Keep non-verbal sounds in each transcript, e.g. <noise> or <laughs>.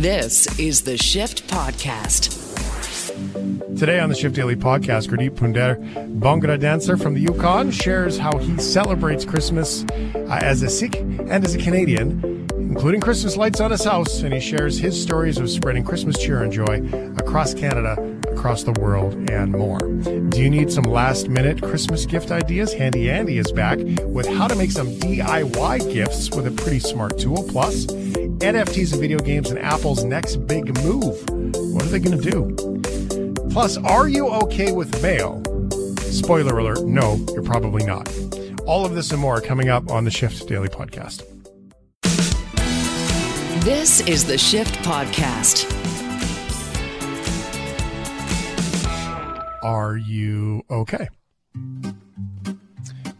This is the Shift Podcast. Today on the Shift Daily Podcast, Gurdeep Pandher, Bhangra dancer from the Yukon, shares how he celebrates Christmas uh, as a Sikh and as a Canadian, including Christmas lights on his house, and he shares his stories of spreading Christmas cheer and joy across Canada, across the world, and more. Do you need some last minute Christmas gift ideas? Handy Andy is back with how to make some DIY gifts with a pretty smart tool. Plus, NFTs and video games and Apple's next big move. What are they going to do? Plus, are you okay with mail? Spoiler alert, no, you're probably not. All of this and more coming up on the Shift Daily Podcast. This is the Shift Podcast. Are you okay?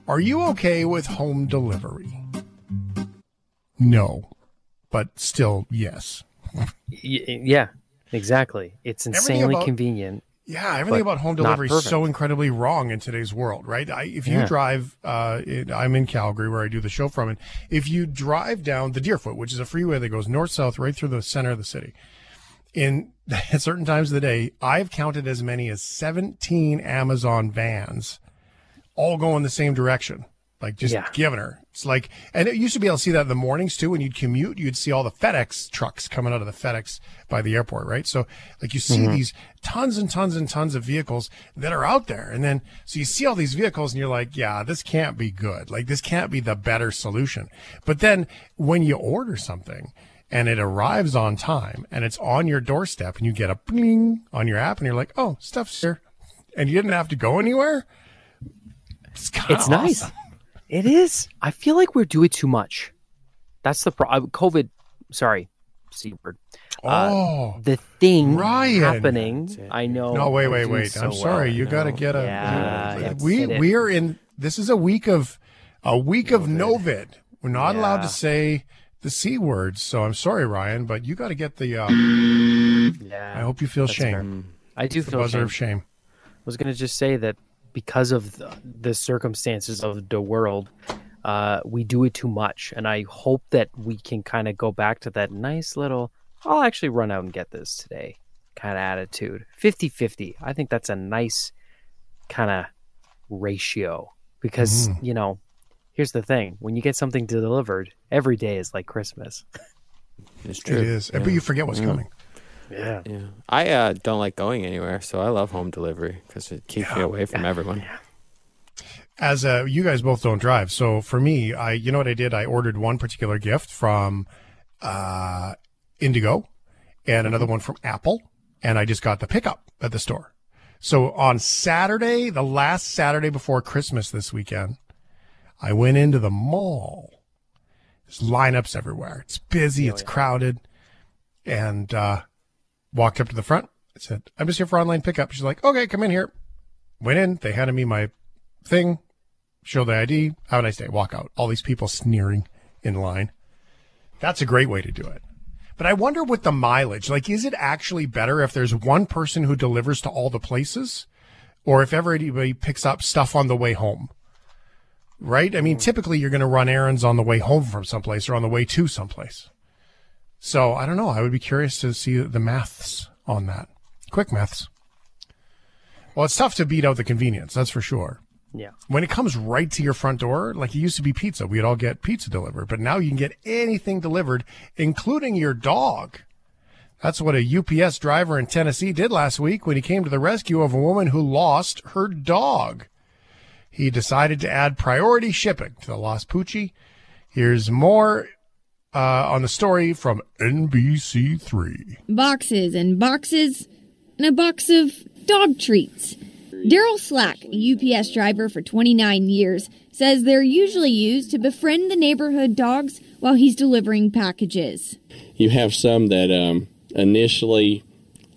Are you okay with home delivery? No, but still, yes. Yeah, exactly. It's insanely about- convenient. Yeah, everything about home delivery is so incredibly wrong in today's world, right? I, if you Yeah. drive, uh, in, I'm in Calgary where I do the show from, and if you drive down the Deerfoot, which is a freeway that goes north south right through the center of the city, in <laughs> at certain times of the day, I've counted as many as 17 Amazon vans all going the same direction, like just Yeah. giving her. It's like, and it used to be able to see that in the mornings too. When you'd commute, you'd see all the FedEx trucks coming out of the FedEx by the airport, right? So, like, you see mm-hmm. these tons and tons and tons of vehicles that are out there. And then, so you see all these vehicles and you're like, yeah, this can't be good. Like, this can't be the better solution. But then when you order something, and it arrives on time and it's on your doorstep and you get a bling on your app and you're like, oh, stuff's here. And you didn't have to go anywhere. It's, It's nice. Awesome. It is. I feel like we're doing too much. That's the problem. COVID. Sorry, c word. Oh, The thing Ryan. happening. I know. no, wait, wait, wait. so I'm sorry. well. you got to get a. Yeah, you- that's we we are in. This is a week of a week of Novid. We're not allowed to say the c words. So I'm sorry, Ryan, but you got to get the. Uh, I hope you feel that's shame. fair. I do The feel buzzer shame. of shame. I was going to just say that because of the, the circumstances of the world, uh, we do it too much. And I hope that we can kind of go back to that nice little, I'll actually run out and get this today kind of attitude. 50 50. I think that's a nice kind of ratio because, you know, here's the thing when you get something delivered, every day is like Christmas. It's It true. is, but you forget what's coming. Yeah. Yeah. I uh, don't like going anywhere, so I love home delivery because it keeps me away from everyone. as uh, you guys both don't drive, so for me, I you know what I did? I ordered one particular gift from uh, Indigo and another one from Apple, and I just got the pickup at the store. So on Saturday, the last Saturday before Christmas this weekend, I went into the mall. There's lineups everywhere. It's busy. It's crowded, and uh, walked up to the front. I said, "I'm just here for online pickup." She's like, "Okay, come in here." Went in. They handed me my thing, show the ID, have a nice day, walk out. All these people sneering in line. That's a great way to do it. But I wonder with the mileage, like, is it actually better if there's one person who delivers to all the places or if everybody picks up stuff on the way home? Right? I mean, hmm. typically you're going to run errands on the way home from someplace or on the way to someplace. So I don't know. I would be curious to see the maths on that. Quick maths. Well, it's tough to beat out the convenience, that's for sure Yeah. when it comes right to your front door, like it used to be pizza, we'd all get pizza delivered, but now you can get anything delivered, including your dog. That's what a UPS driver in Tennessee did last week when he came to the rescue of a woman who lost her dog. He decided to add priority shipping to the Lost Poochie. Here's more uh, on the story from NBC3. boxes and boxes and a box of dog treats. Daryl Slack, UPS driver for 29 years, says they're usually used to befriend the neighborhood dogs while he's delivering packages. you have some that um, initially,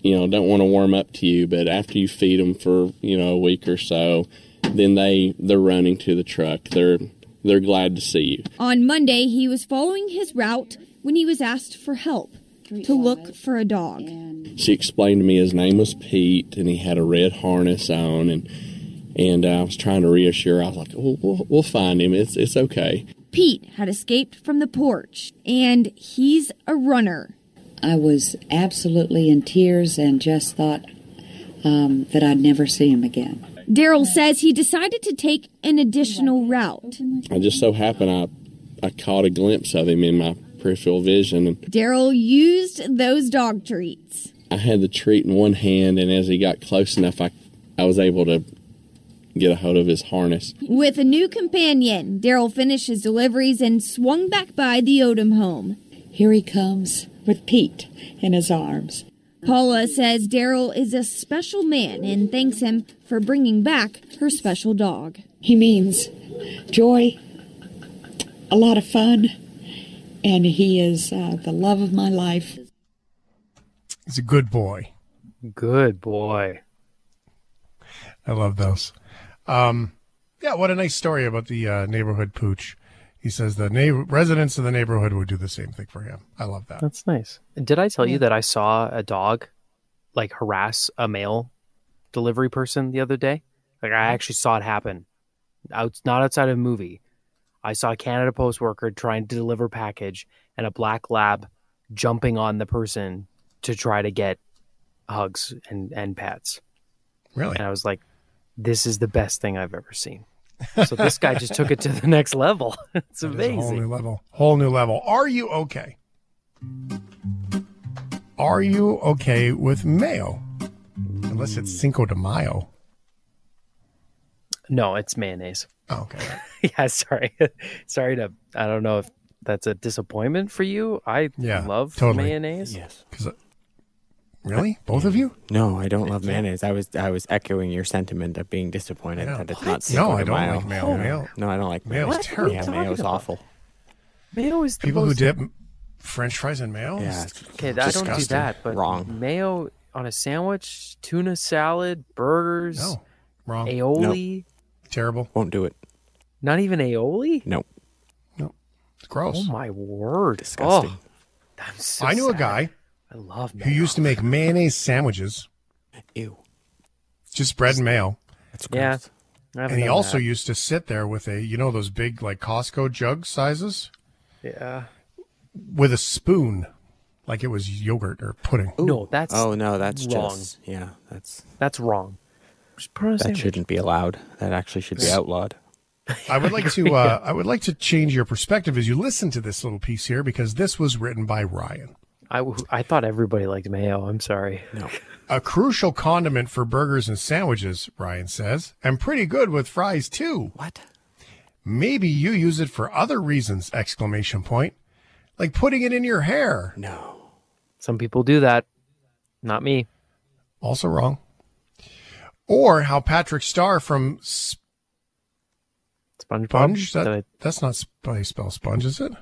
you know, don't want to warm up to you, but after you feed them for you know a week or so, then they they're running to the truck. They're they're glad to see you. On Monday, he was following his route when he was asked for help to look for a dog. She explained to me his name was Pete, and he had a red harness on, and and I was trying to reassure. her. I was like, "We'll, we'll, we'll find him. It's it's okay." Pete had escaped from the porch, and he's a runner. I was absolutely in tears and just thought um, that I'd never see him again. Daryl says he decided to take an additional route. I just so happened I I caught a glimpse of him in my peripheral vision, and Daryl used those dog treats. I had the treat in one hand, and as he got close enough, I I was able to get a hold of his harness. With a new companion, Daryl finished his deliveries and swung back by the Odom home. Here he comes with Pete in his arms. Paula says Daryl is a special man and thanks him for bringing back her special dog. He means joy, a lot of fun, and he is uh, the love of my life. He's a good boy. Good boy. I love those. Um, yeah, what a nice story about the uh, neighborhood pooch. He says the neighbor, residents of the neighborhood would do the same thing for him. I love that. That's nice. Did I tell you that I saw a dog like harass a mail delivery person the other day? Like I actually saw it happen. Out not outside of a movie. I saw a Canada Post worker trying to deliver package and a black lab jumping on the person to try to get hugs and, and pats. Really? And I was like, this is the best thing I've ever seen. So this guy just took it to the next level. <laughs> It's That is a whole new level. Whole new level. Are you okay? Are you okay with mayo? Unless it's Cinco de Mayo. No, it's mayonnaise. <laughs> Oh, okay. yeah, sorry. <laughs> sorry to I don't know if that's a disappointment for you. I Yeah, love totally. mayonnaise. Yes. Really? Both of you? No, I don't love uh, mayonnaise. I was I was echoing your sentiment of being disappointed Yeah. that it's What? not. Cinco No, I de don't Mayo. like mayo. Mayo- No, I don't like Mayo's mayo. terrible. Yeah, What are you mayo's talking about? awful. Mayo is the People who most- dip French fries in mayo? Yeah, It's Okay, I don't do disgusting. that, but Wrong. mayo on a sandwich, tuna salad, burgers, No, wrong. aioli. Terrible. won't do it. Not even aioli. No, No. It's gross. Oh my word! disgusting. Oh, I'm so I knew a sad. guy I love who mayo. used to make mayonnaise sandwiches, Ew, just bread and mayo. that's Yeah. gross. I haven't And he also that. used to sit there with a, you know, those big like Costco jug sizes yeah. with a spoon, like it was yogurt or pudding. No, that's Oh no, that's wrong. just yeah. That's That's wrong. Just put it on a that sandwich. shouldn't be allowed. That actually should be outlawed. I would like to, <laughs> uh, I would like to change your perspective as you listen to this little piece here because this was written by Ryan. I, I thought everybody liked mayo. I'm sorry. No, A crucial condiment for burgers and sandwiches, Ryan says, and pretty good with fries too. what? Maybe you use it for other reasons! Exclamation point, like putting it in your hair. No, Some people do that. Not me. Also wrong. Or how Patrick Star from SpongeBob. Sponge. That, I- that's not sp- how you spell sponge, is it?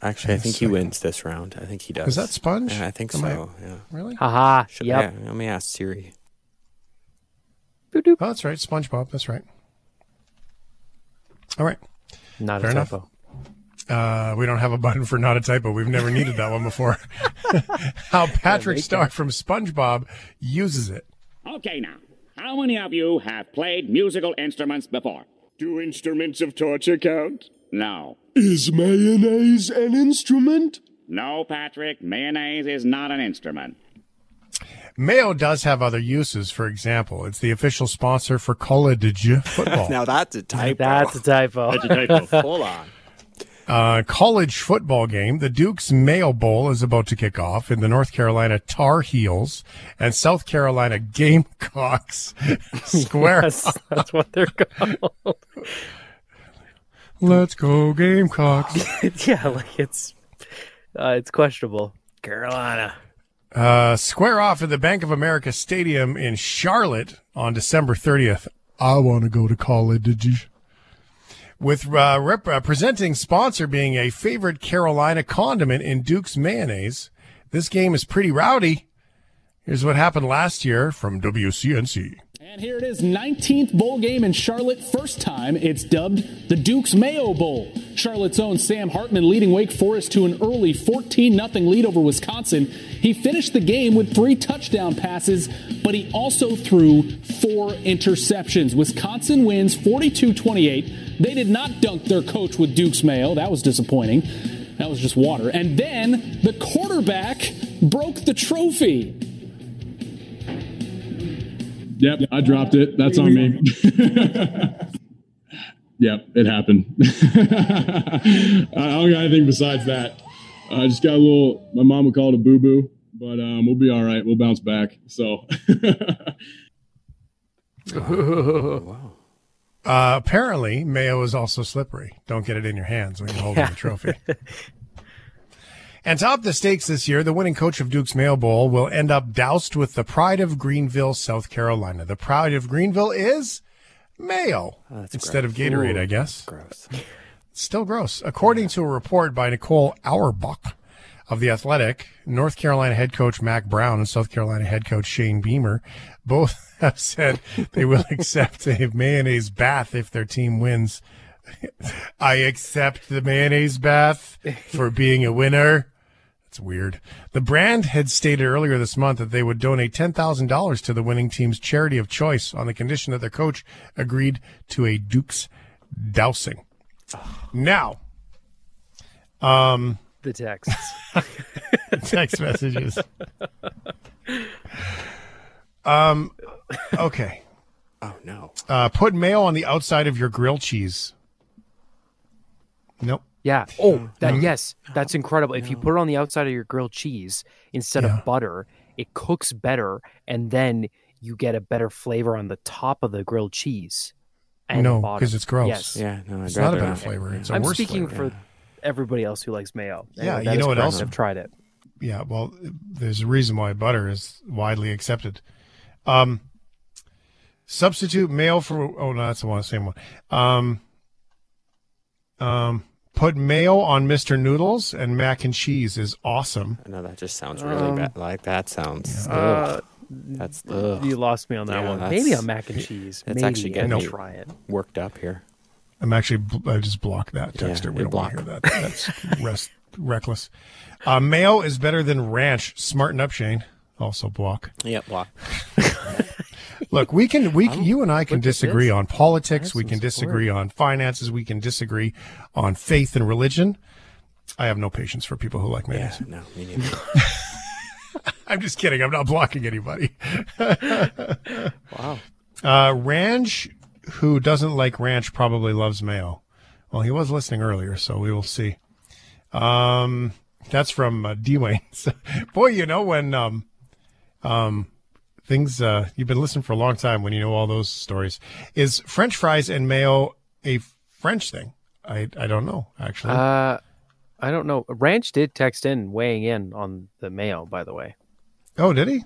Actually, I Yes, think he wins this round. I think he does. Is that sponge? Yeah, I think Am I- so. Yeah. Really? Haha. Should, Yep. yeah. Let me ask Siri. Oh, that's right. SpongeBob. That's right. All right. Not Fair a enough. typo. Uh, we don't have a button for not a typo. We've never needed that one before. <laughs> How Patrick Star from SpongeBob uses it. Okay, now, how many of you have played musical instruments before? Do instruments of torture count? No. Is mayonnaise an instrument? No, Patrick, mayonnaise is not an instrument. Mayo does have other uses. For example, it's the official sponsor for college football. <laughs> Now that's a typo. That's a typo. That's a typo. Hold on. uh, college football game. The Duke's Mayo Bowl is about to kick off in the North Carolina Tar Heels and South Carolina <laughs> Gamecocks <laughs> square. Yes, that's what they're called. Let's go Gamecocks. <laughs> yeah, like it's uh, it's questionable. Carolina. Uh, square off at the Bank of America Stadium in Charlotte on December 30th. I want to go to college. With uh, rep- uh, presenting sponsor being a favorite Carolina condiment in Duke's mayonnaise, this game is pretty rowdy. Here's what happened last year from WCNC. And here it is, 19th bowl game in Charlotte. First time it's dubbed the Duke's Mayo Bowl. Charlotte's own Sam Hartman leading Wake Forest to an early 14 0 lead over Wisconsin. He finished the game with three touchdown passes, but he also threw four interceptions. Wisconsin wins 42 28. They did not dunk their coach with Duke's Mayo. That was disappointing. That was just water. And then the quarterback broke the trophy. Yep, I dropped it. That's on me. <laughs> yep, it happened. <laughs> I don't got anything besides that. I just got a little. My mom would call it a boo boo, but um, we'll be all right. We'll bounce back. So. <laughs> Uh, apparently, mayo is also slippery. Don't get it in your hands when you're holding the trophy. And top the stakes this year, the winning coach of Duke's Mayo Bowl will end up doused with the pride of Greenville, South Carolina. The pride of Greenville is mayo oh, instead of Gatorade, Ooh, I guess. Gross. <laughs> Still gross. According to a report by Nicole Auerbach of The Athletic, North Carolina head coach Mack Brown and South Carolina head coach Shane Beamer both <laughs> have said they will <laughs> accept a mayonnaise bath if their team wins. I accept the mayonnaise bath for being a winner. That's weird. The brand had stated earlier this month that they would donate $10,000 to the winning team's charity of choice on the condition that their coach agreed to a Duke's dousing. Now, um, <laughs> The texts. <laughs> text messages. <laughs> Um, okay. Oh no. Uh, put mayo on the outside of your grilled cheese. Nope. Yeah. Oh, that yes, that's incredible. If you put it on the outside of your grilled cheese instead Yeah. of butter, it cooks better, and then you get a better flavor on the top of the grilled cheese. And No, the bottom. 'cause it's gross. Yes. Yeah, no, It's not a rather better not. flavor. It's a I'm worse speaking flavor. for everybody else who likes mayo. Yeah, you know what else? I've tried it. Yeah, well, there's a reason why butter is widely accepted. Um, substitute mayo for oh no, that's the one, same one. Um, um, put mayo on Mr. Noodles and mac and cheese is awesome. I know that just sounds really Um, bad. Like that sounds. Uh, ugh. that's ugh. You lost me on that Yeah, one. that's- Maybe on mac and <laughs> cheese. It's Maybe actually getting I'll me try it. worked up here. I'm actually I just blocked that Yeah, texter. we you don't want to block. hear that. That's rest, reckless. Uh, mayo is better than ranch. Smarten up, Shane. Also block. Yep, block. <laughs> Look, we can we can, you and I can disagree on politics. We can disagree on finances. We can disagree on faith and religion. I have no patience for people who like Yeah, no, me neither. <laughs> I'm just kidding. I'm not blocking anybody. <laughs> Wow. Uh, Ranch, who doesn't like ranch, probably loves mayo. Well, he was listening earlier, so we will see. Um, that's from uh. So, boy, you know when um, um, things uh, you've been listening for a long time when you know all those stories. Is French fries and mayo a French thing? I I don't know actually. Uh, I don't know. Ranch did text in, weighing in on the mayo, by the way. oh, did he?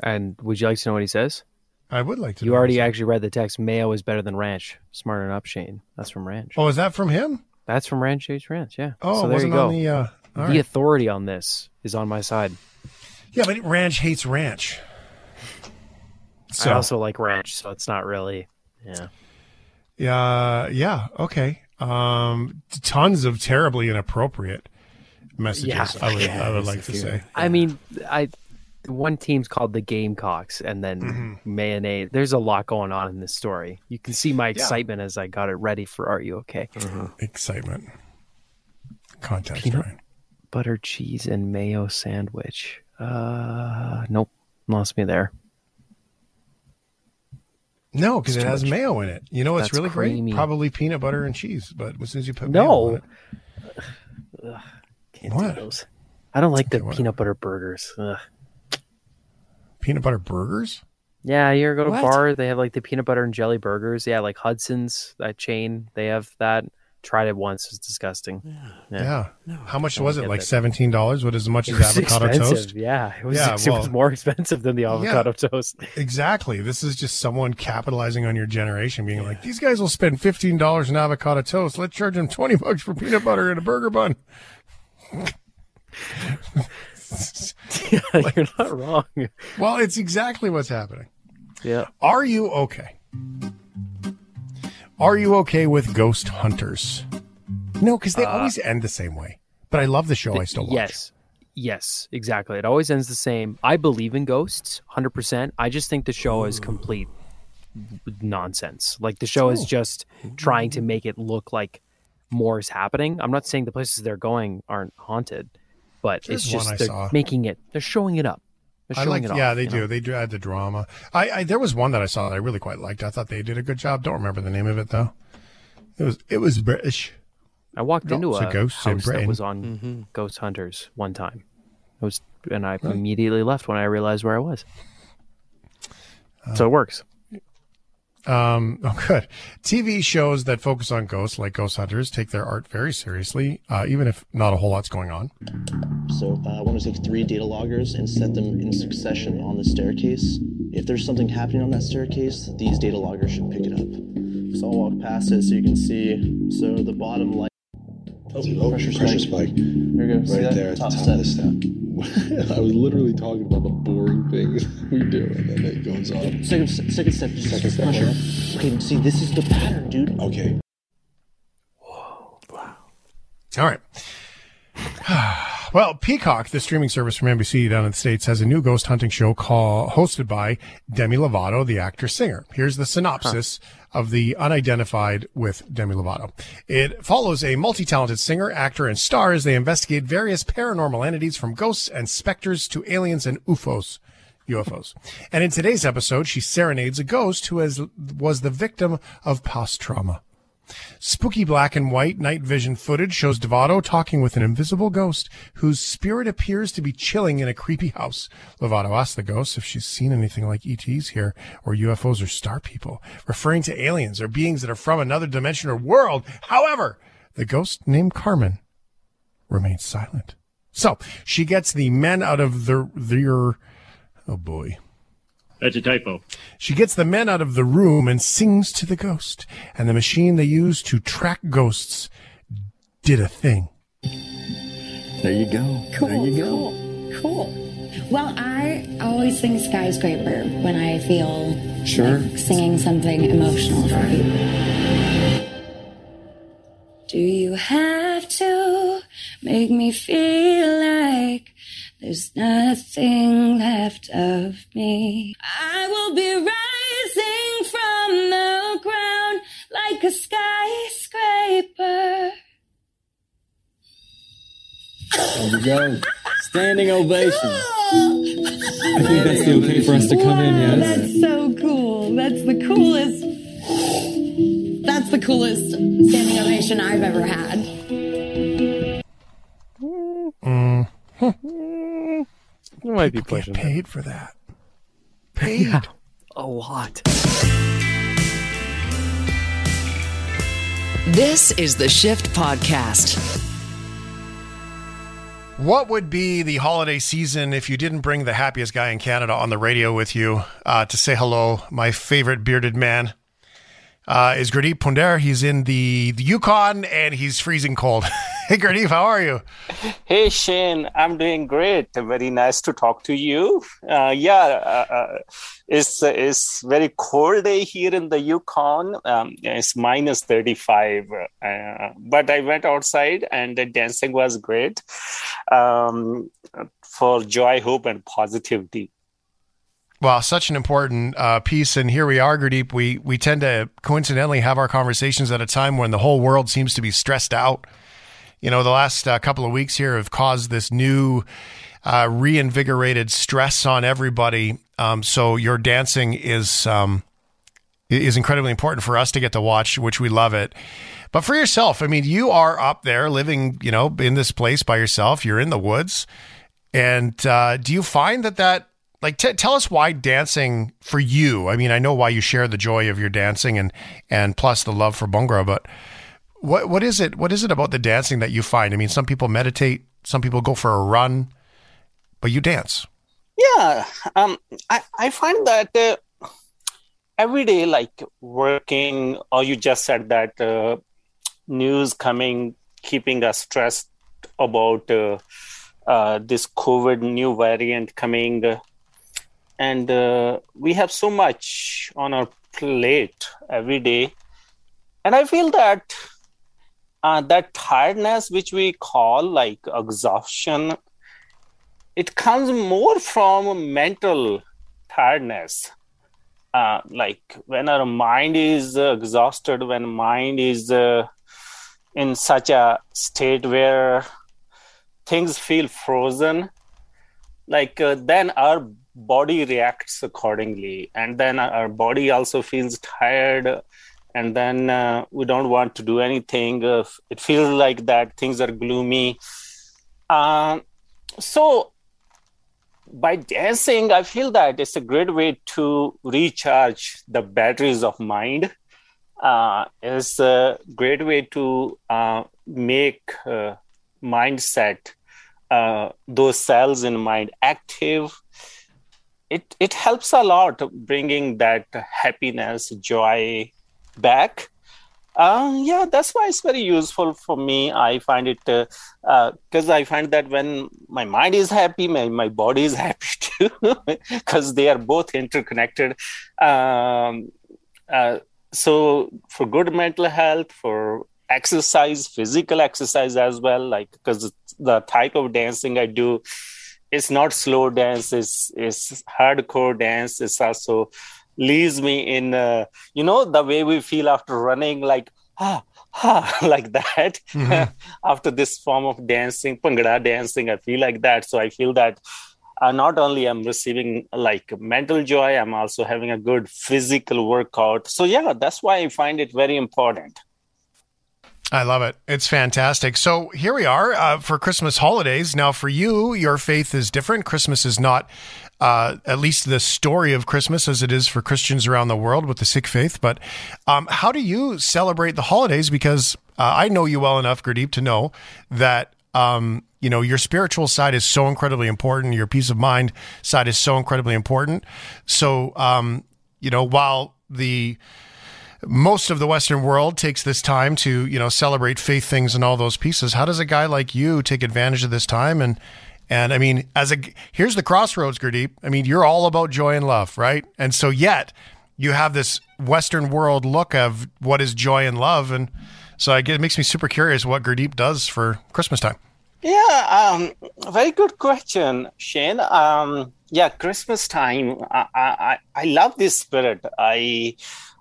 And would you like to know what he says? I would like to. You already actually read the text. Mayo is better than ranch. Smarten up, Shane. That's from Ranch. Oh, is that from him? That's from Ranch H Ranch. Yeah. Oh, so there wasn't you go. the. Uh, the right. authority on this is on my side. Yeah, but Ranch hates ranch. So I also like ranch, so it's not really. Yeah. Yeah, yeah, okay. Um, tons of terribly inappropriate messages. Yeah. I would, Yeah, I would like to few. say. I mean, I one team's called the Gamecocks, and then Mm-hmm. mayonnaise. There's a lot going on in this story. You can see my excitement as I got it ready for Are You Okay? Excitement. Context, Peanut- right? Butter, cheese, and mayo sandwich. Uh, nope, lost me there. No, because it has much. mayo in it. You know what's That's really creamy. great? Probably peanut butter and cheese. But as soon as you put No, it, can't What? do those. I don't like the Okay, peanut butter burgers. Ugh. peanut butter burgers. Yeah, you ever go to What? a bar? They have like the peanut butter and jelly burgers. Yeah, like Hudson's that chain. They have that. Tried it once. It's disgusting. Yeah. Yeah. How much was it? Like that. seventeen dollars? What as much as avocado expensive. toast? Yeah, it was. Yeah, it was more expensive than the avocado toast. Exactly. This is just someone capitalizing on your generation, being like, "These guys will spend fifteen dollars on avocado toast. Let's charge them twenty bucks for peanut butter and a burger bun." yeah, <laughs> <laughs> you're not wrong. Well, it's exactly what's happening. Yeah. Are you okay? Are you okay with Ghost Hunters? No, because they uh, always end the same way. But I love the show. I still watch. Yes. Yes, exactly. It always ends the same. I believe in ghosts, 100%. I just think the show is complete nonsense. Like the show is oh. just trying to make it look like more is happening. I'm not saying the places they're going aren't haunted, but There's it's just they're making it. They're showing it up. They're I like, it off. yeah, they do. know? They do add the drama. I, I there was one that I saw that I really quite liked. I thought they did a good job. Don't remember the name of it though. It was it was British. I walked No, into it's a, a ghost in house that was on Mm-hmm. Ghost Hunters one time. It was, and I immediately left when I realized where I was. so it works. Um, <laughs> oh, good. TV shows that focus on ghosts, like Ghost Hunters, take their art very seriously, uh, even if not a whole lot's going on. So uh, I want to take three data loggers and set them in succession on the staircase. If there's something happening on that staircase, these data loggers should pick it up. So I'll walk past it so you can see. So the bottom light. Oh, pressure, pressure spike. spike. There you go. Right that? there at the top top step. of the step. I was literally talking about the boring things <laughs> we do, and then it goes on. Second, second step. Just Second step, pressure. Okay, see, this is the pattern, dude. Okay. Whoa! Wow. All right. <sighs> well, Peacock, the streaming service from NBC down in the States, has a new ghost hunting show called, hosted by Demi Lovato, the actor singer. Here's the synopsis of the unidentified with Demi Lovato. It follows a multi-talented singer, actor, and star as they investigate various paranormal entities from ghosts and specters to aliens and UFOs. UFOs. And in today's episode, she serenades a ghost who has, was the victim of past trauma. Spooky black and white night vision footage shows Lovato talking with an invisible ghost whose spirit appears to be chilling in a creepy house. Lovato asks the ghost if she's seen anything like ETs here or UFOs or star people, referring to aliens or beings that are from another dimension or world. However, the ghost named Carmen remains silent. So she gets the men out of the, their, oh boy. That's a typo. She gets the men out of the room and sings to the ghost. And the machine they use to track ghosts did a thing. There you go. Cool, there you go. cool, cool. Well, I always sing skyscraper when I feel Sure. like singing something emotional for people. Do you have to make me feel like there's nothing left of me? I will be rising from the ground like a skyscraper. There you go. Standing ovation. I think that's the okay for us to come in, yes? That's so cool. That's the coolest. That's the coolest standing ovation I've ever had. You might be People get pushing it. paid for that. Paid. Yeah, a lot. This is the Shift Podcast. What would be the holiday season if you didn't bring the happiest guy in Canada on the radio with you uh, to say hello? My favorite bearded man uh, is Gurdeep Pandher. He's in the, the Yukon and he's freezing cold. <laughs> hey, Gurdeep, how are you? Hey Shane, I'm doing great. Very nice to talk to you. Uh, yeah, uh, uh, it's it's very cold day here in the Yukon. Um, it's minus thirty five, uh, but I went outside and the dancing was great um, for joy, hope, and positivity. Well, such an important uh, piece, and here we are, Gurdeep. We we tend to coincidentally have our conversations at a time when the whole world seems to be stressed out. You know, the last uh, couple of weeks here have caused this new, uh, reinvigorated stress on everybody. Um, so your dancing is um, is incredibly important for us to get to watch, which we love it. But for yourself, I mean, you are up there living, you know, in this place by yourself. You're in the woods, and uh, do you find that that like t- tell us why dancing for you? I mean, I know why you share the joy of your dancing and and plus the love for Bhangra, but what what is it? What is it about the dancing that you find? I mean, some people meditate, some people go for a run, but you dance. Yeah, um, I, I find that uh, every day, like working, or you just said that uh, news coming, keeping us stressed about uh, uh, this COVID new variant coming, uh, and uh, we have so much on our plate every day, and I feel that uh, that tiredness, which we call like exhaustion, it comes more from mental tiredness. Uh, like when our mind is uh, exhausted when mind is uh, in such a state where things feel frozen like uh, then our body reacts accordingly. And then our body also feels tired and then uh, we don't want to do anything uh, it feels like that things are gloomy. Um, so by dancing i feel that it's a great way to recharge the batteries of mind. Uh, it's a great way to uh, make uh, mindset uh, those cells in mind active. It it helps a lot bringing that happiness joy back. Um, yeah that's why it's very useful for me. I find it because uh, uh, i find that when my mind is happy my, my body is <laughs> happy too because they are both interconnected. Um, uh, so for good mental health for exercise physical exercise as well like because the type of dancing i do it's not slow dance it's it's hardcore dance it's also leaves me in uh, you know the way we feel after running like ah ah <laughs> like that mm-hmm. <laughs> after this form of dancing Bhangra dancing i feel like that so i feel that uh, not only i'm receiving like mental joy i'm also having a good physical workout so yeah that's why i find it very important I love it. It's fantastic. So here we are uh, for Christmas holidays. Now, for you, your faith is different. Christmas is not uh, at least the story of Christmas as it is for Christians around the world with the Sikh faith. But um, how do you celebrate the holidays? Because uh, I know you well enough, Gurdeep, to know that. Um, you know, your spiritual side is so incredibly important. Your peace of mind side is so incredibly important. So, um, you know, while the most of the Western world takes this time to, you know, celebrate faith things and all those pieces. How does a guy like you take advantage of this time and and I mean, as a here's the crossroads, Gurdeep. I mean, you're all about joy and love, right? And so yet you have this Western world look of what is joy and love, and so it makes me super curious what Gurdeep does for Christmas time. Yeah, um, very good question, Shane. Um, yeah, Christmas time. I, I I love this spirit. I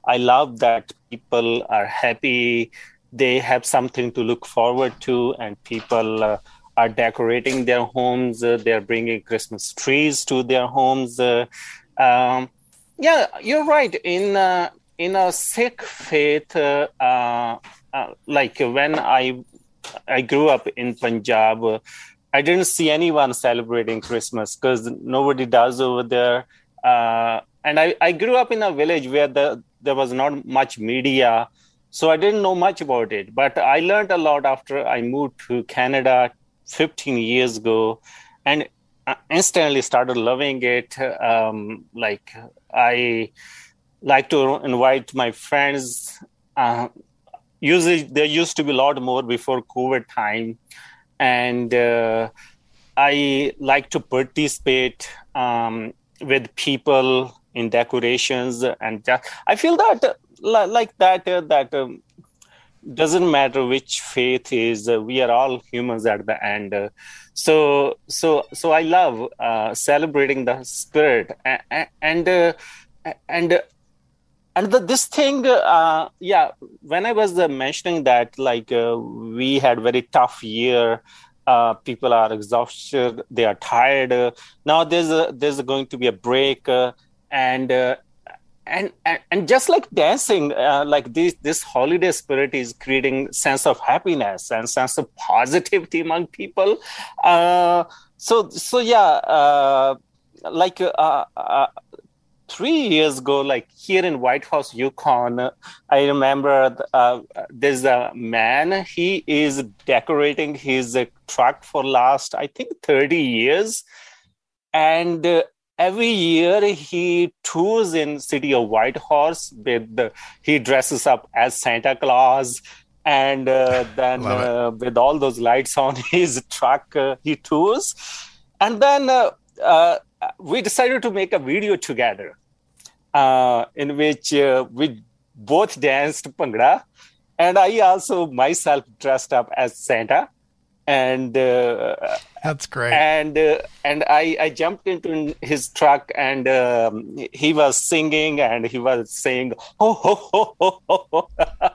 I love that people are happy. They have something to look forward to, and people. Uh, are decorating their homes. Uh, they're bringing Christmas trees to their homes. Uh, um, yeah, you're right. In uh, in a Sikh faith, uh, uh, uh, like when I I grew up in Punjab, I didn't see anyone celebrating Christmas because nobody does over there. and I, I grew up in a village where the there was not much media so i didn't know much about it but i learned a lot after i moved to canada 15 years ago and I instantly started loving it. Um, like i like to invite my friends uh, usually there used to be a lot more before covid time. And uh, i like to participate um, with people in decorations and i feel that like that uh, that um, doesn't matter which faith is uh, we are all humans at the end. Uh, so so so i love uh, celebrating the spirit. And and uh, and, and the, this thing uh, yeah when i was uh, mentioning that like we had very tough year uh, people are exhausted they are tired now there's a there's going to be a break and and, and just like dancing uh, like this this holiday spirit is creating sense of happiness and sense of positivity among people. Uh, so so yeah uh, like uh, uh, three years ago like here in Whitehorse, yukon i remember uh, there's a man he is decorating his truck for last i think 30 years. And every year he tours in city of whitehorse with the, he dresses up as santa claus and uh, then uh, with all those lights <laughs> on his truck uh, he tours. And then uh, uh, we decided to make a video together uh, in which we both danced Bhangra and i also myself dressed up as santa. And uh, that's great. And uh, and I I jumped into his truck and um, he was singing and he was saying ho ho ho ho ho.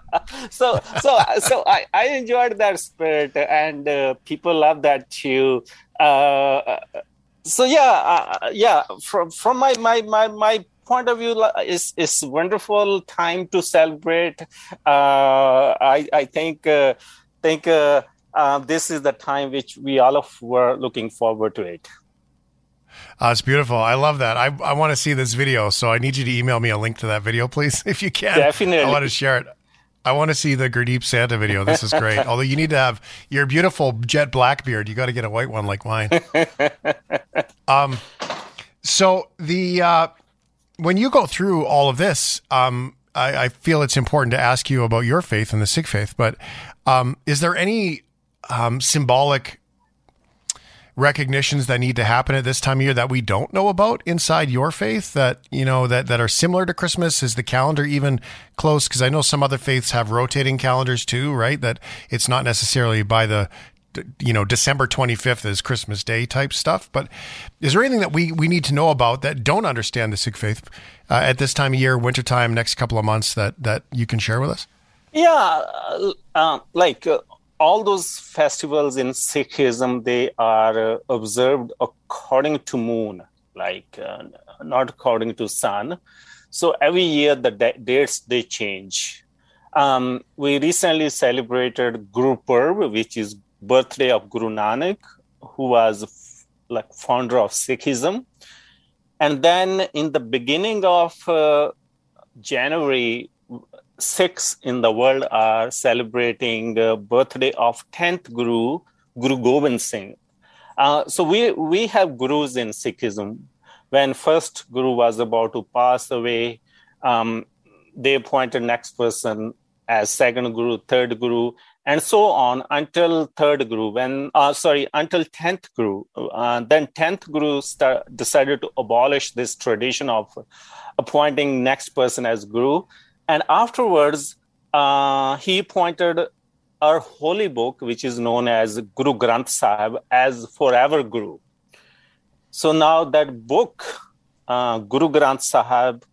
<laughs> so so so I, I enjoyed that spirit and uh, people love that too uh, so yeah uh, yeah from from my my my my point of view is is wonderful time to celebrate uh, i i think uh, think uh, this is the time which we all of were looking forward to it uh, it's beautiful. I love that. I, I want to see this video, so I need you to email me a link to that video, please, <laughs> if you can. Definitely. I want to share it. I want to see the Gurdeep Santa video. This is great. <laughs> Although you need to have your beautiful jet black beard. You got to get a white one like mine. <laughs> um, so the uh, when you go through all of this, um, I, I, feel it's important to ask you about your faith and the Sikh faith. But um, is there any um, symbolic recognitions that need to happen at this time of year that we don't know about inside your faith that you know that that are similar to Christmas? Is the calendar even close? Because I know some other faiths have rotating calendars too, right? That it's not necessarily by the you know December 25th is Christmas Day type stuff. But is there anything that we we need to know about that don't understand the Sikh faith uh, at this time of year, wintertime, next couple of months that that you can share with us? Yeah, uh, uh like uh, all those festivals in Sikhism, they are uh, observed according to moon, like uh, not according to sun. So every year the da- dates they change. Um, we recently celebrated Guru Purb, which is birthday of Guru Nanak, who was f- like founder of Sikhism. And then in the beginning of uh, January, Sikhs in the world are celebrating the birthday of 10th Guru, Guru Gobind Singh. Uh, so we, we have gurus in Sikhism. When first Guru was about to pass away, um, they appointed next person as second Guru, third Guru, and so on until third Guru. When uh, sorry, until tenth Guru. Uh, then tenth Guru decided to abolish this tradition of appointing next person as Guru and afterwards, uh, he pointed our holy book, which is known as Guru Granth Sahib, as forever Guru. So now that book, uh, Guru Granth Sahib,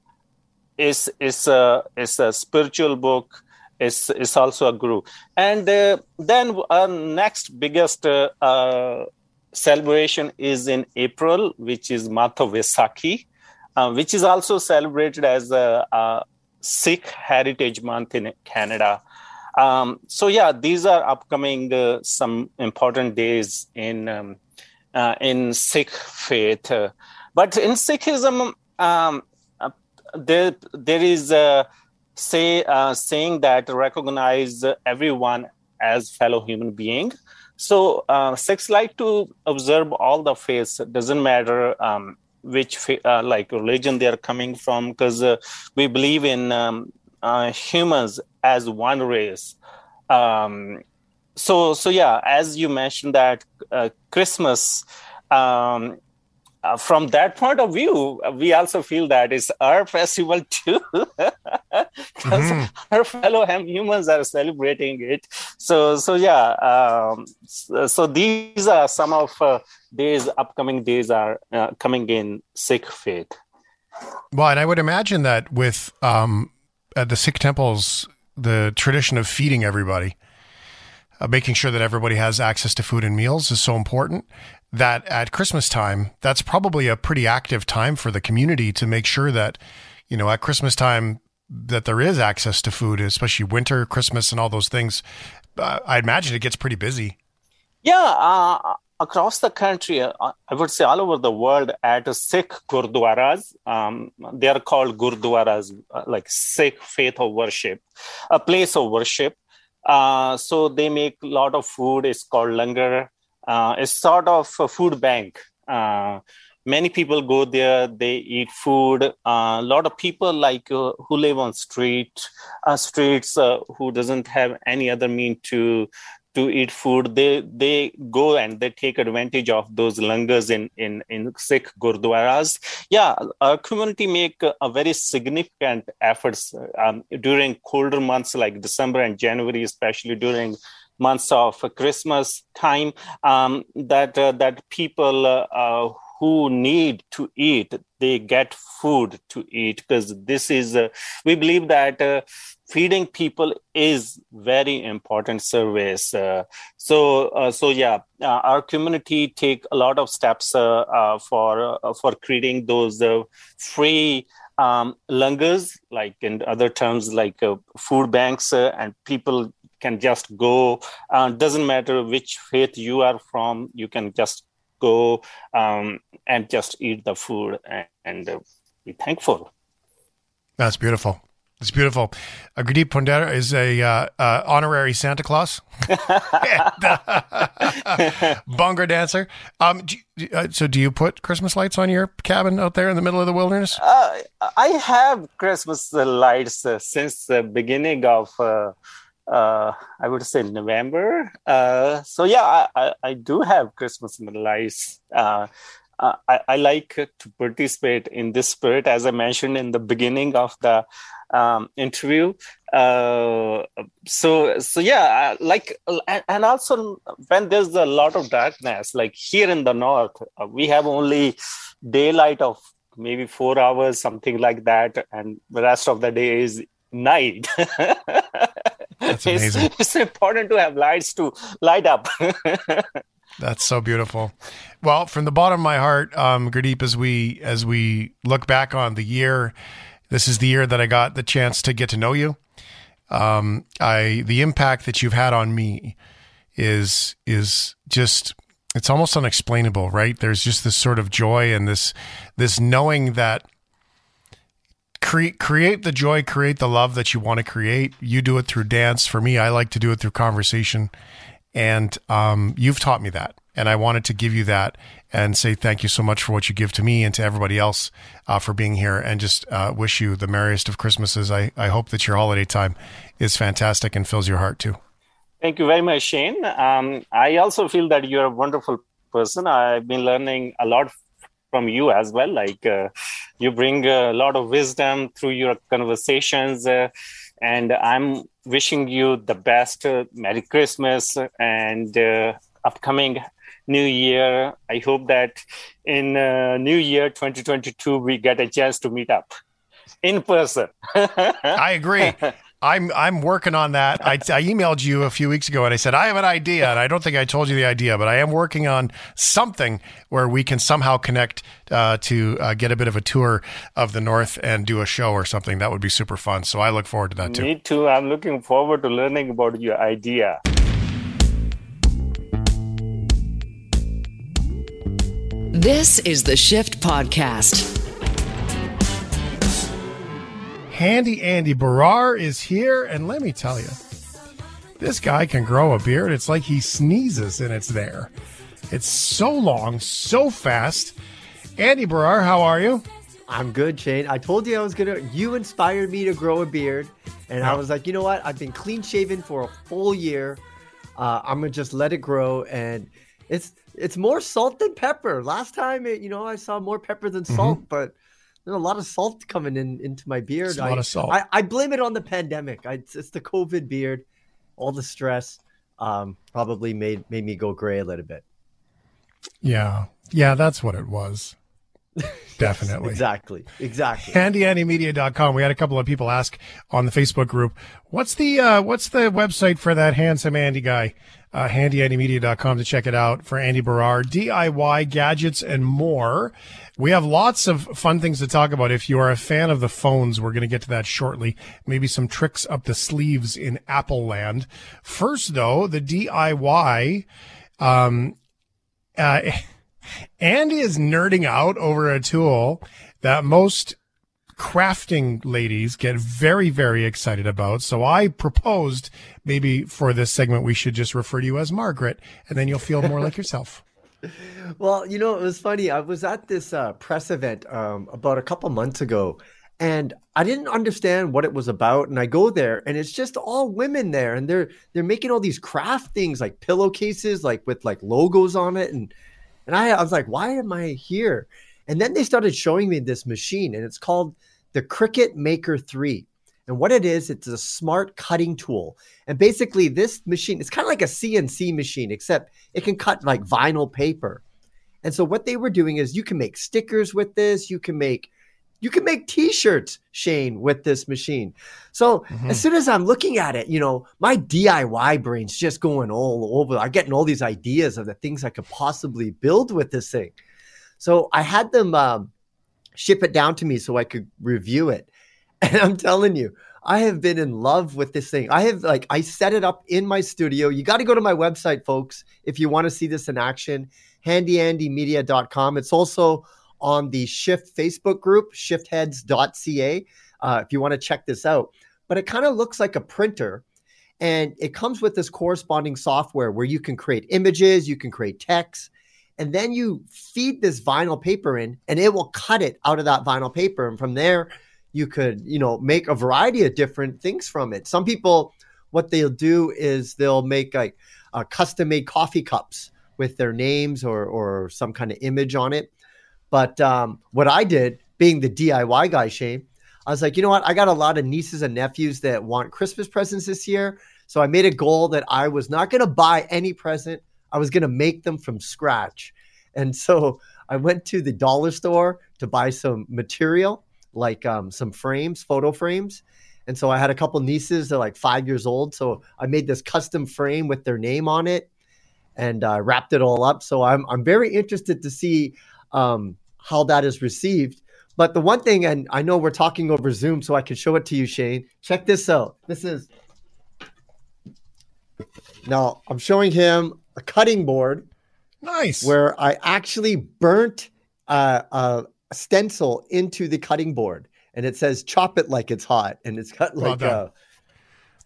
is is a is a spiritual book. Is is also a guru, and uh, then our next biggest uh, uh, celebration is in April, which is Matha Vaisakhi, uh, which is also celebrated as a, a Sikh Heritage Month in Canada. Um, so yeah, these are upcoming uh, some important days in um, uh, in Sikh faith. But in Sikhism, um, uh, there there is a say uh, saying that recognize everyone as fellow human being. So uh, Sikhs like to observe all the faiths. Doesn't matter um, which uh, like religion they are coming from because uh, we believe in um, uh, humans as one race. Um, so so yeah as you mentioned that uh, christmas um, uh, from that point of view, we also feel that it's our <laughs> festival too, <laughs> because mm-hmm. our fellow humans are celebrating it. So, so yeah. Um, so, so, these are some of uh, days, upcoming days are uh, coming in Sikh faith. Well, and I would imagine that with um, at the Sikh temples, the tradition of feeding everybody. Uh, making sure that everybody has access to food and meals is so important that at Christmas time, that's probably a pretty active time for the community to make sure that, you know, at Christmas time, that there is access to food, especially winter, Christmas, and all those things. Uh, I imagine it gets pretty busy. Yeah, uh, across the country, uh, I would say all over the world, at Sikh gurdwaras, um, they are called gurdwaras, uh, like Sikh faith of worship, a place of worship. Uh, so they make a lot of food. It's called langar uh, it's sort of a food bank. Uh, many people go there they eat food uh, a lot of people like uh, who live on street uh, streets who doesn't have any other mean to to eat food they they go and they take advantage of those langars in in in sikh gurdwaras yeah our community make a very significant efforts um, during colder months like december and january especially during months of Christmas time um, that uh, that people uh, uh, who need to eat they get food to eat because this is uh, we believe that uh, feeding people is very important service uh, so so yeah our community take a lot of steps for for creating those free um, like in other terms like uh, food banks uh, and people can just go uh, doesn't matter which faith you are from you can just go um, and just eat the food and, and uh, be thankful That's beautiful. It's beautiful. Uh, Gurdeep Pandher is a uh, uh, honorary Santa Claus, <laughs> and, uh, dancer. Um, do you- uh, so, do you put Christmas lights on your cabin out there in the middle of the wilderness? Uh, I have Christmas lights uh, since the beginning of, uh, I would say November. Uh, so yeah, I, I, I do have Christmas in lights. Uh, uh, I, I like to participate in this spirit, as I mentioned in the beginning of the um, interview. Uh, so so yeah, like and, and also when there's a lot of darkness, like here in the north, uh, we have only daylight of maybe four hours, something like that, and the rest of the day is night. <laughs> That's <laughs> It's, it's important to have lights to light up. <laughs> That's so beautiful. Well, from the bottom of my heart, um, Gurdeep, as we as we look back on the year, this is the year that I got the chance to get to know you. Um, I the impact that you've had on me is is just it's almost unexplainable, right? There's just this sort of joy and this this knowing that create create the joy, create the love that you want to create. You do it through dance. For me, I like to do it through conversation, and um, you've taught me that. And I wanted to give you that and say thank you so much for what you give to me and to everybody else uh, for being here, and just uh, wish you the merriest of Christmases. I I hope that your holiday time is fantastic and fills your heart too. Thank you very much, Shane. Um, I also feel that you're a wonderful person. I've been learning a lot from you as well. Like uh, you bring a lot of wisdom through your conversations, uh, and I'm wishing you the best. Uh, Merry Christmas and uh, upcoming New Year. I hope that in uh, New Year 2022 we get a chance to meet up in person. <laughs> I agree. I'm I'm working on that. I, I emailed you a few weeks ago and I said I have an idea, and I don't think I told you the idea, but I am working on something where we can somehow connect uh, to uh, get a bit of a tour of the North and do a show or something. That would be super fun. So I look forward to that too. Me too. I'm looking forward to learning about your idea. This is the Shift Podcast. Handy Andy Baryer is here, and let me tell you, this guy can grow a beard. It's like he sneezes and it's there. It's so long, so fast. Andy Baryer, how are you? I'm good, Shane. I told you I was gonna. You inspired me to grow a beard, and I was like, you know what? I've been clean shaven for a full year. Uh, I'm gonna just let it grow, and it's it's more salt than pepper. Last time, it, you know, I saw more pepper than salt, but there's a lot of salt coming in into my beard. It's a lot I, of salt. I, I blame it on the pandemic. I, it's, it's the COVID beard, all the stress. Um, probably made made me go gray a little bit. Yeah. Yeah, that's what it was. <laughs> Definitely. Exactly. Exactly. HandyAndyMedia.com. We had a couple of people ask on the Facebook group, what's the uh, what's the website for that handsome Andy guy? Uh, HandyAndyMedia.com to check it out for Andy Baryer, DIY gadgets and more. We have lots of fun things to talk about. If you are a fan of the phones, we're going to get to that shortly. Maybe some tricks up the sleeves in Apple land. First, though, the DIY. Um, uh, <laughs> Andy is nerding out over a tool that most crafting ladies get very, very excited about. So I proposed maybe for this segment, we should just refer to you as Margaret, and then you'll feel more like yourself. <laughs> Well, you know, it was funny. I was at this uh, press event um, about a couple months ago, and I didn't understand what it was about. And I go there, and it's just all women there, and they're they're making all these craft things like pillowcases, like with like logos on it, and and I, I was like, why am I here? And then they started showing me this machine, and it's called the Cricut Maker Three. And what it is, it's a smart cutting tool. And basically, this machine, it's kind of like a CNC machine, except it can cut like vinyl paper. And so what they were doing is you can make stickers with this, you can make you can make t-shirts, Shane, with this machine. So as soon as I'm looking at it, you know, my DIY brain's just going all over. I'm getting all these ideas of the things I could possibly build with this thing. So I had them um, ship it down to me so I could review it. <laughs> And I'm telling you, I have been in love with this thing. I have like I set it up in my studio. You got to go to my website, folks, if you want to see this in action. HandyAndyMedia.com. It's also on the Shift Facebook group, shiftheads.ca, uh, if you want to check this out. But it kind of looks like a printer. And it comes with this corresponding software where you can create images, you can create text, and then you feed this vinyl paper in, and it will cut it out of that vinyl paper. And from there, you could, you know, make a variety of different things from it. Some people, what they'll do is they'll make like uh, custom made coffee cups with their names or or some kind of image on it. But um, what I did, being the DIY guy, Shane, I was like, you know what? I got a lot of nieces and nephews that want Christmas presents this year. So I made a goal that I was not going to buy any present. I was going to make them from scratch. And so I went to the dollar store to buy some material, like um, some frames, photo frames. And so I had a couple nieces, they're like five years old. So I made this custom frame with their name on it and uh, wrapped it all up. So I'm, I'm very interested to see um, how that is received. But the one thing, and I know we're talking over Zoom, so I can show it to you, Shane. Check this out. This is now I'm showing him a cutting board. Nice. Where I actually burnt uh, a stencil into the cutting board, and it says "chop it like it's hot," and it's got Well like done. a.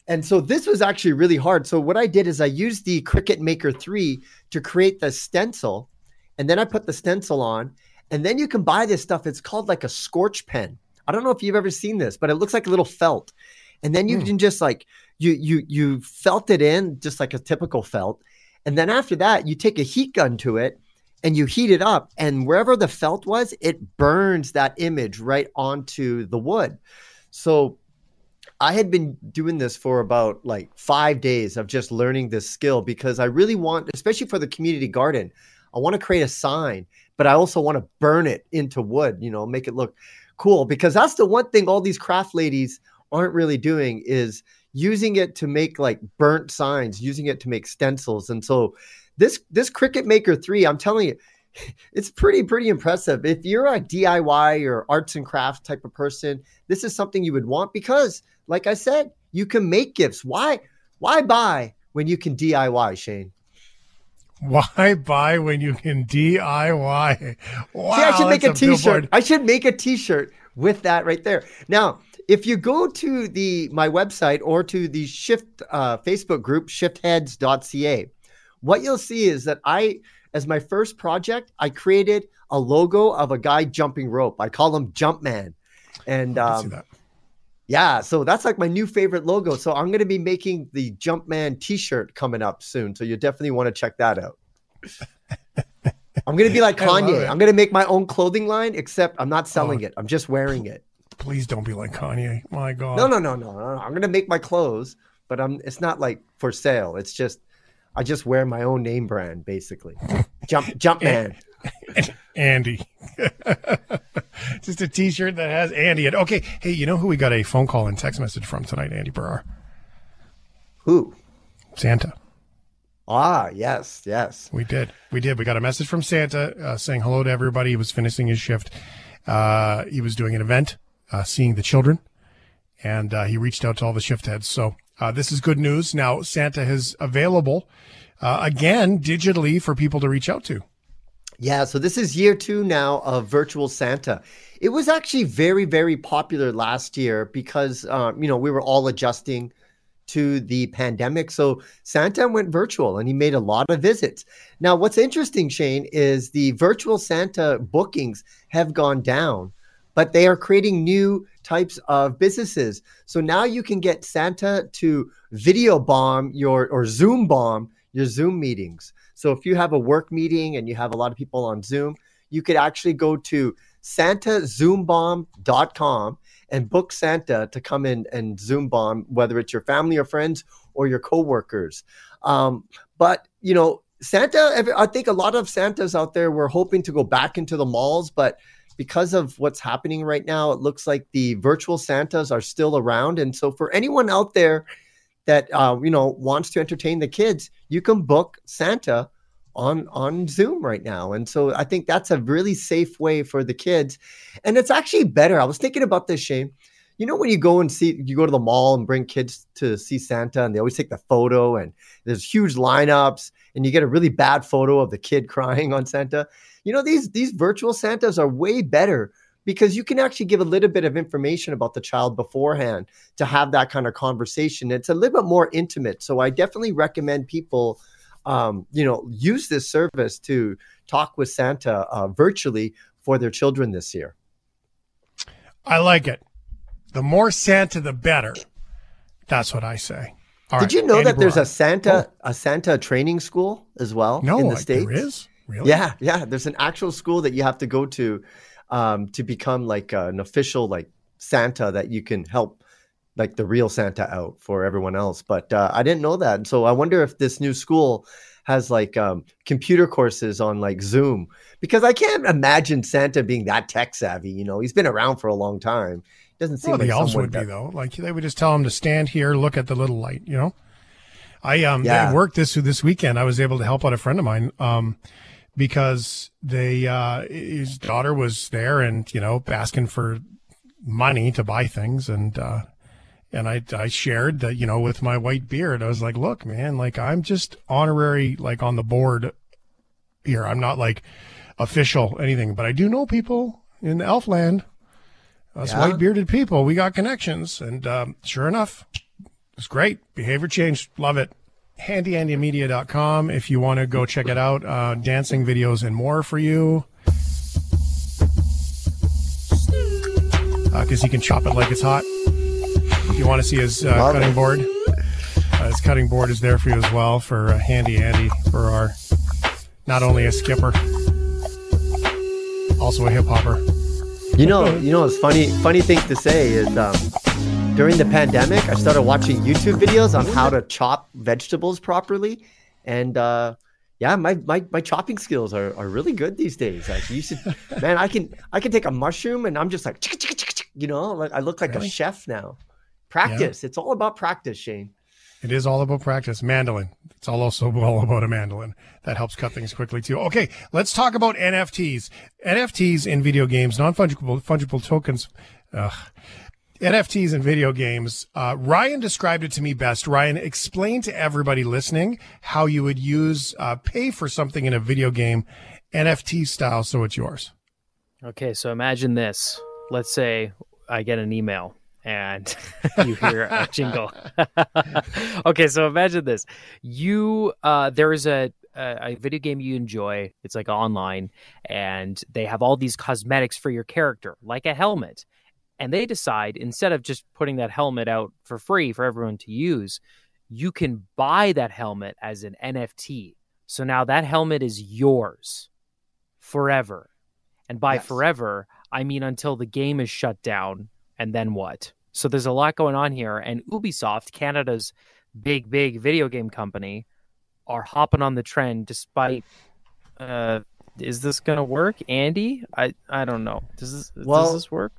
And so this was actually really hard. So what I did is I used the Cricut Maker 3 to create the stencil, and then I put the stencil on, and then you can buy this stuff. It's called like a scorch pen. I don't know if you've ever seen this, but it looks like a little felt. And then you Hmm. can just like you you you felt it in just like a typical felt. And then after that, you take a heat gun to it and you heat it up. And wherever the felt was, it burns that image right onto the wood. So I had been doing this for about like five days of just learning this skill because I really want, especially for the community garden, I want to create a sign, but I also want to burn it into wood, you know, make it look cool. Because that's the one thing all these craft ladies aren't really doing is using it to make like burnt signs, using it to make stencils. And so this this Cricut Maker 3, I'm telling you, <laughs> it's pretty pretty impressive. If you're a DIY or arts and crafts type of person, this is something you would want because like I said, you can make gifts. Why why buy when you can DIY, Shane? Why buy when you can DIY? Wow, See, I should make a t-shirt. billboard. I should make a t-shirt with that right there. Now, if you go to the my website or to the Shift uh, Facebook group, shiftheads.ca, what you'll see is that I, as my first project, I created a logo of a guy jumping rope. I call him Jumpman, and um, yeah, so that's like my new favorite logo. So I'm going to be making the Jumpman T-shirt coming up soon. So you definitely want to check that out. I'm going to be <laughs> like Kanye. I'm going to make my own clothing line, except I'm not selling it. I'm just wearing it. Please don't be like Kanye. My God. No, no, no, no, no. I'm going to make my clothes, but I'm. It's not like for sale. It's just I just wear my own name brand, basically. Jump, <laughs> Jumpman. Andy. <laughs> Just a T-shirt that has Andy. in it. Okay, hey, you know who we got a phone call and text message from tonight? Andy Baryer. Who? Santa. Ah, yes, yes. We did. We did. We got a message from Santa uh, saying hello to everybody. He was finishing his shift. Uh, he was doing an event, uh, seeing the children, and uh, he reached out to all the shift heads. So uh, this is good news. Now Santa is available uh, again digitally for people to reach out to. Yeah, so this is year two now of Virtual Santa. It was actually very, very popular last year because, um, you know, we were all adjusting to the pandemic. So Santa went virtual and he made a lot of visits. Now, what's interesting, Shane, is the Virtual Santa bookings have gone down, but they are creating new types of businesses. So now you can get Santa to video bomb your or Zoom bomb your Zoom meetings. So if you have a work meeting and you have a lot of people on Zoom, you could actually go to santazoombomb.com and book Santa to come in and Zoom bomb, whether it's your family or friends or your coworkers. Um, but you know, Santa, I think a lot of Santas out there were hoping to go back into the malls, but because of what's happening right now, it looks like the virtual Santas are still around. And so, for anyone out there that uh, you know wants to entertain the kids, you can book Santa on on Zoom right now. And so, I think that's a really safe way for the kids, and it's actually better. I was thinking about this, Shane. You know, when you go and see, you go to the mall and bring kids to see Santa, and they always take the photo, and there's huge lineups, and you get a really bad photo of the kid <laughs> crying on Santa. You know, these these virtual Santas are way better because you can actually give a little bit of information about the child beforehand to have that kind of conversation. It's a little bit more intimate. So I definitely recommend people, um, you know, use this service to talk with Santa uh, virtually for their children this year. I like it. The more Santa, the better. That's what I say. All Did right, you know Andy that there's a. Santa a Santa training school as well No, in the states? there is? Really? Yeah, yeah. There's an actual school that you have to go to um, to become like uh, an official like Santa that you can help like the real Santa out for everyone else. But uh, I didn't know that, and so I wonder if this new school has like um, computer courses on like Zoom because I can't imagine Santa being that tech savvy. You know, he's been around for a long time. Doesn't seem Well, like elves someone would be though. Like they would just tell him to stand here, look at the little light. You know, I um Yeah. at work this this weekend. I was able to help out a friend of mine um because they uh his daughter was there and you know asking for money to buy things and uh and I I shared that you know with my white beard I was like look man like I'm just honorary like on the board here I'm not like official anything but I do know people in Elfland us Yeah. white bearded people, we got connections. And um, sure enough, it's great. Behavior change. Love it. HandyAndyMedia.com if you want to go check it out. Uh, dancing videos and more for you. Because he can chop it like it's hot. If you want to see his uh, cutting it. board, uh, his cutting board is there for you as well for uh, Handy Andy, for our not only a skipper, also a hip hopper. You know, you know, it's funny. Funny thing to say is, um, during the pandemic, I started watching YouTube videos on how to chop vegetables properly, and uh, yeah, my, my my chopping skills are, are really good these days. Like you should, <laughs> man, I can I can take a mushroom and I'm just like, you know, like I look like Really? a chef now. Practice. It's all about practice, Shane. It is all about practice. Mandolin. It's all also <laughs> all about a mandolin. That helps cut things quickly too. Okay, let's talk about NFTs. NFTs in video games, non-fungible fungible tokens. Ugh. NFTs and video games. Uh, Ryan described it to me best. Ryan, explain to everybody listening how you would use uh, pay for something in a video game, NFT style, so it's yours. Okay, so imagine this. Let's say I get an email and <laughs> you hear a <laughs> jingle. <laughs> okay, so imagine this. You uh there is a a a video game you enjoy. It's like online and they have all these cosmetics for your character, like a helmet. And they decide instead of just putting that helmet out for free for everyone to use, you can buy that helmet as an NFT. So now that helmet is yours forever. And by Yes. forever, I mean until the game is shut down and then what? So there's a lot going on here. And Ubisoft, Canada's big, big video game company, are hopping on the trend despite. Uh, is this gonna work, Andy? I I don't know. Does this Well, does this work?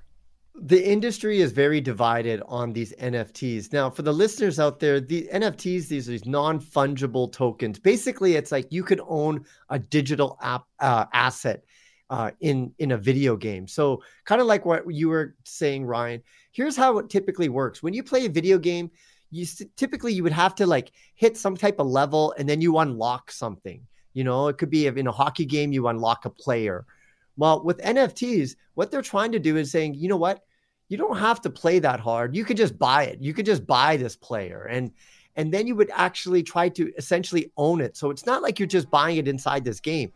The industry is very divided on these NFTs. Now, for the listeners out there, the NFTs, these are these non-fungible tokens. Basically, it's like you could own a digital app uh, asset uh, in in a video game. So, kind of like what you were saying, Ryan. Here's how it typically works: when you play a video game, you typically you would have to like hit some type of level, and then you unlock something. You know, it could be in a hockey game, you unlock a player. Well, with NFTs, what they're trying to do is saying, you know what? You don't have to play that hard. You could just buy it. You could just buy this player and and then you would actually try to essentially own it. So it's not like you're just buying it inside this game.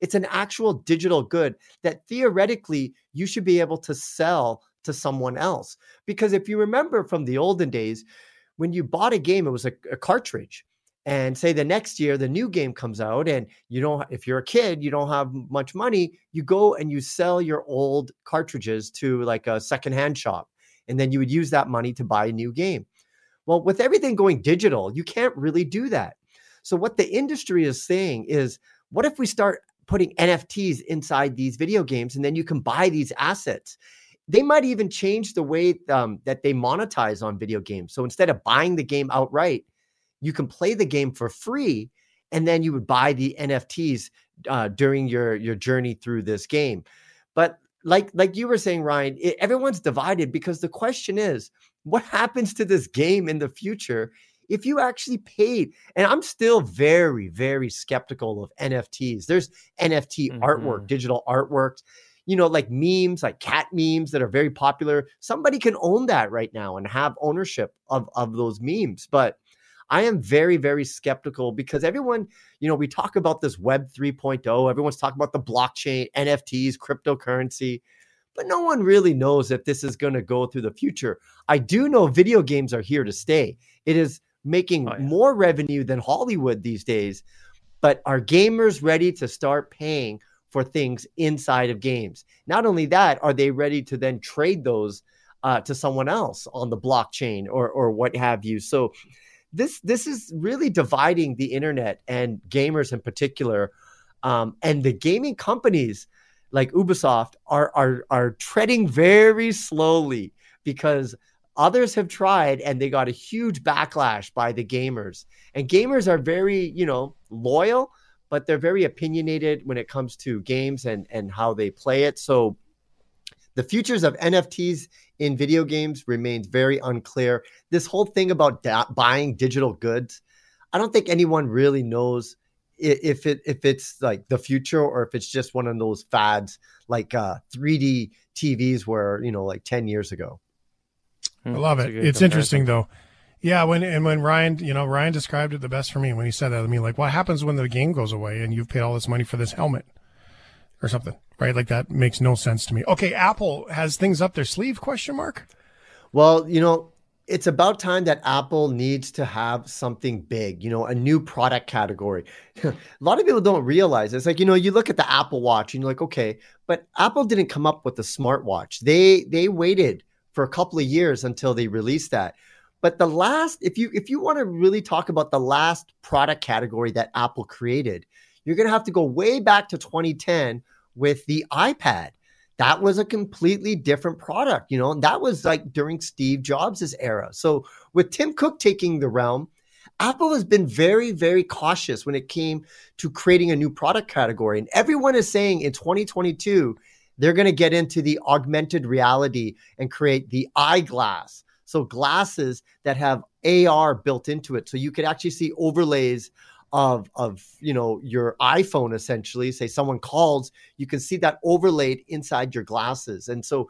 It's an actual digital good that theoretically you should be able to sell to someone else. Because if you remember from the olden days, when you bought a game, it was a, a cartridge and say the next year the new game comes out and you don't if you're a kid you don't have much money you go and you sell your old cartridges to like a secondhand shop and then you would use that money to buy a new game well with everything going digital you can't really do that So what the industry is saying is, what if we start putting NFTs inside these video games, and then you can buy these assets? They might even change the way um, that they monetize on video games. So instead of buying the game outright, you can play the game for free, and then you would buy the NFTs uh, during your your journey through this game. But like like you were saying, Ryan, it, everyone's divided because the question is, what happens to this game in the future if you actually paid and i'm still very very skeptical of nfts there's nft mm-hmm. artwork digital artworks you know like memes like cat memes that are very popular somebody can own that right now and have ownership of of those memes but i am very very skeptical because everyone you know we talk about this web 3.0 everyone's talking about the blockchain nfts cryptocurrency but no one really knows if this is going to go through the future. I do know video games are here to stay. It is making oh, yeah. more revenue than Hollywood these days. But are gamers ready to start paying for things inside of games? Not only that, are they ready to then trade those uh, to someone else on the blockchain or or what have you? So this this is really dividing the internet and gamers in particular, um, and the gaming companies like Ubisoft are are are treading very slowly because others have tried and they got a huge backlash by the gamers. And gamers are very, you know, loyal, but they're very opinionated when it comes to games and and how they play it. So the futures of NFTs in video games remains very unclear. This whole thing about da- buying digital goods, I don't think anyone really knows if it if it's like the future or if it's just one of those fads like uh 3D TVs where you know like 10 years ago. I love it. It's interesting though. Yeah, when and when Ryan, you know, Ryan described it the best for me when he said that. I mean, like, what happens when the game goes away and you've paid all this money for this helmet or something, right? Like that makes no sense to me. Okay, Apple has things up their sleeve? Question mark. Well, you know, it's about time that Apple needs to have something big, you know, a new product category. <laughs> a lot of people don't realize it's like, you know, you look at the Apple Watch and you're like, okay, but Apple didn't come up with the smartwatch. They they waited for a couple of years until they released that. But the last, if you if you want to really talk about the last product category that Apple created, you're gonna have to go way back to 2010 with the iPad that was a completely different product, you know, and that was like during Steve Jobs' era. So with Tim Cook taking the realm, Apple has been very, very cautious when it came to creating a new product category. And everyone is saying in 2022, they're going to get into the augmented reality and create the eyeglass. So glasses that have AR built into it. So you could actually see overlays of of you know your iPhone essentially. Say someone calls you can see that overlaid inside your glasses. And so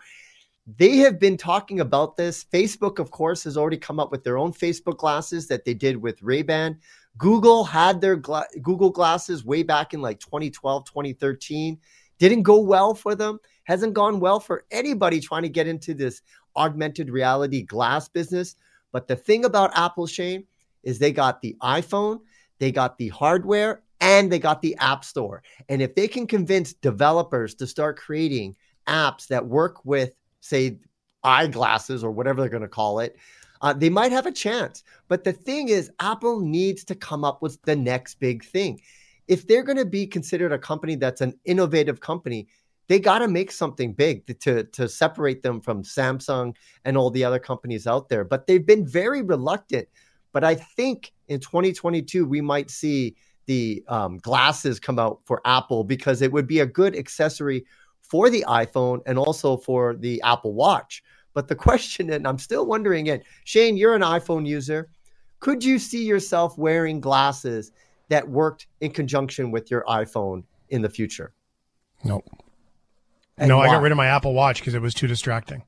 they have been talking about this. Facebook of course has already come up with their own Facebook glasses that they did with Ray-Ban. Google had their gla- Google glasses way back in like 2012 2013 didn't go well for them. Hasn't gone well for anybody trying to get into this augmented reality glass business. But the thing about Apple Shane is they got the iPhone they got the hardware and they got the app store. And if they can convince developers to start creating apps that work with, say, eyeglasses or whatever they're going to call it, uh, they might have a chance. But the thing is, Apple needs to come up with the next big thing. If they're going to be considered a company that's an innovative company, they got to make something big to, to separate them from Samsung and all the other companies out there. But they've been very reluctant but I think in 2022, we might see the um, glasses come out for Apple because it would be a good accessory for the iPhone and also for the Apple Watch. But the <laughs> question, and I'm still wondering it, Shane, you're an iPhone user. Could you see yourself wearing glasses that worked in conjunction with your iPhone in the future? Nope. And no, why? I got rid of my Apple Watch because it was too distracting.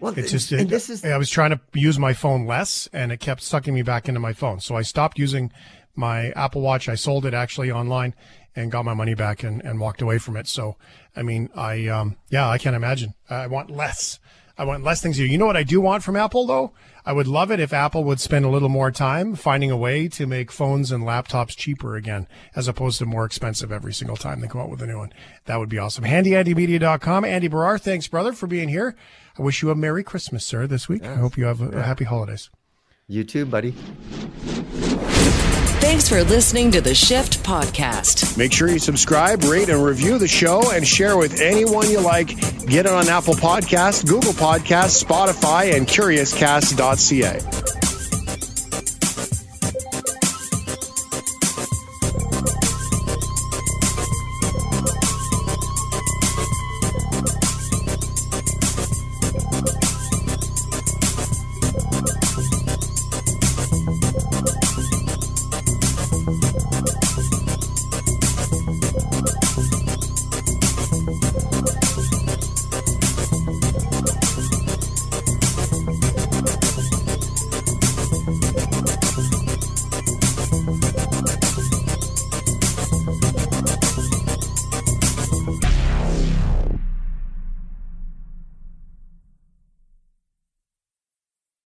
Well, it's just it, this is I was trying to use my phone less, and it kept sucking me back into my phone. So I stopped using my Apple Watch. I sold it actually online and got my money back and, and walked away from it. So I mean, I um yeah, I can't imagine. I want less. I want less things here. You know what I do want from Apple though? I would love it if Apple would spend a little more time finding a way to make phones and laptops cheaper again, as opposed to more expensive every single time they come out with a new one. That would be awesome. HandyAndyMedia.com. Andy Baryer, thanks, brother, for being here. I wish you a Merry Christmas, sir, this week. Yes. I hope you have a, a happy holidays. You too, buddy. Thanks for listening to the Shift Podcast. Make sure you subscribe, rate, and review the show and share with anyone you like. Get it on Apple Podcasts, Google Podcasts, Spotify, and CuriousCast.ca.